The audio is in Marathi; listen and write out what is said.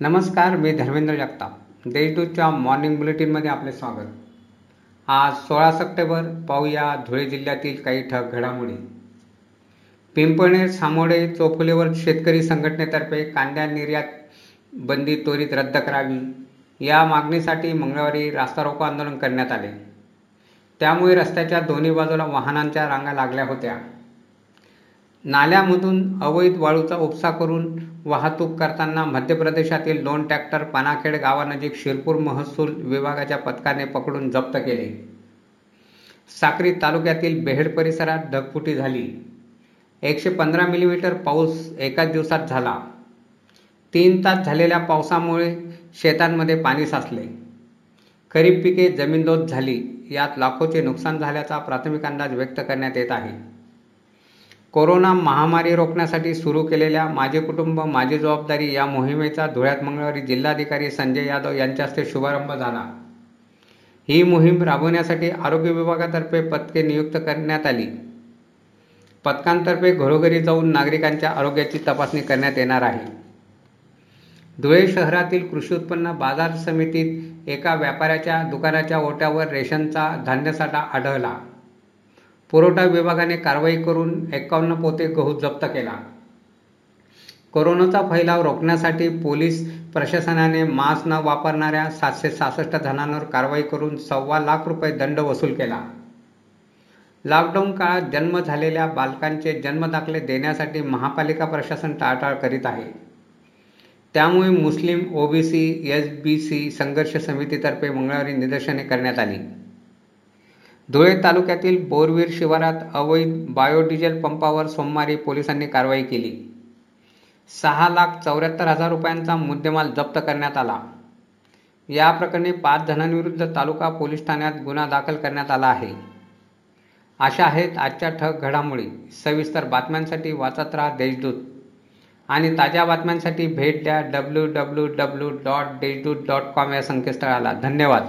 नमस्कार मी धर्मेंद्र जगताप. देशदूतच्या मॉर्निंग बुलेटिनमध्ये आपले स्वागत. आज सोळा सप्टेंबर पाहूया धुळे जिल्ह्यातील काही ठक घडामोडी. पिंपळनेर सामोडे चोफुलेवर शेतकरी संघटनेतर्फे कांद्या निर्यात बंदी त्वरित रद्द करावी. या मागणीसाठी मंगळवारी रास्ता रोको आंदोलन करण्यात आले. त्यामुळे रस्त्याच्या दोन्ही बाजूला वाहनांच्या रांगा लागल्या होत्या. नाल्यामधून अवैध वाळूचा उपसा करून वाहतूक करताना मध्य प्रदेशातील दोन ट्रॅक्टर पानाखेड गावानजीक शिरपूर महसूल विभागाच्या पथकाने पकडून जप्त केले. साक्री तालुक्यातील बेहेड परिसरात ढगफुटी झाली. एकशे पंधरा मिलीमीटर पाऊस एकाच दिवसात झाला. तीन तास झालेल्या पावसामुळे शेतांमध्ये पाणी साचले. खरीप पिके जमीनदोत झाली. यात लाखोचे नुकसान झाल्याचा प्राथमिक अंदाज व्यक्त करण्यात येत आहे. कोरोना महामारी रोखण्यासाठी सुरू केलेल्या माझे कुटुंब माझी जबाबदारी या मोहिमेचा धुळ्यात मंगळवारी जिल्हाधिकारी संजय यादव यांच्या हस्ते शुभारंभ झाला. ही मोहीम राबवण्यासाठी आरोग्य विभागातर्फे पथके नियुक्त करण्यात आली. पथकांतर्फे घरोघरी जाऊन नागरिकांच्या आरोग्याची तपासणी करण्यात येणार आहे. धुळे शहरातील कृषी उत्पन्न बाजार समितीत एका व्यापाऱ्याच्या दुकानाच्या ओट्यावर रेशनचा धान्यसाठा आढळला. पुरवठा विभागाने कारवाई करून एकावन्न पोते गहू जप्त केला. कोरोनाचा फैलाव रोखण्यासाठी पोलीस प्रशासनाने मास्क न वापरणाऱ्या सातशे सहासष्ट जणांवर कारवाई करून सव्वा लाख रुपये दंड वसूल केला. लॉकडाऊन काळात जन्म झालेल्या बालकांचे जन्मदाखले देण्यासाठी महापालिका प्रशासन टाळटाळ करीत आहे. त्यामुळे मुस्लिम ओबीसी एस बी सी संघर्ष समितीतर्फे मंगळवारी निदर्शने करण्यात आली. धुळे तालुक्यातील बोरवीर शिवारात अवैध बायोडिझेल पंपावर सोमवारी पोलिसांनी कारवाई केली. सहा लाख चौऱ्याहत्तर हजार रुपयांचा मुद्देमाल जप्त करण्यात आला. या प्रकरणी पाच जणांविरुद्ध तालुका पोलीस ठाण्यात गुन्हा दाखल करण्यात आला आहे. अशा आहेत आजच्या ठग घडामोडी. सविस्तर बातम्यांसाठी वाचत राहा देशदूत. आणि ताज्या बातम्यांसाठी भेट द्या W W W dot Deshdoot dot com या संकेतस्थळाला. धन्यवाद.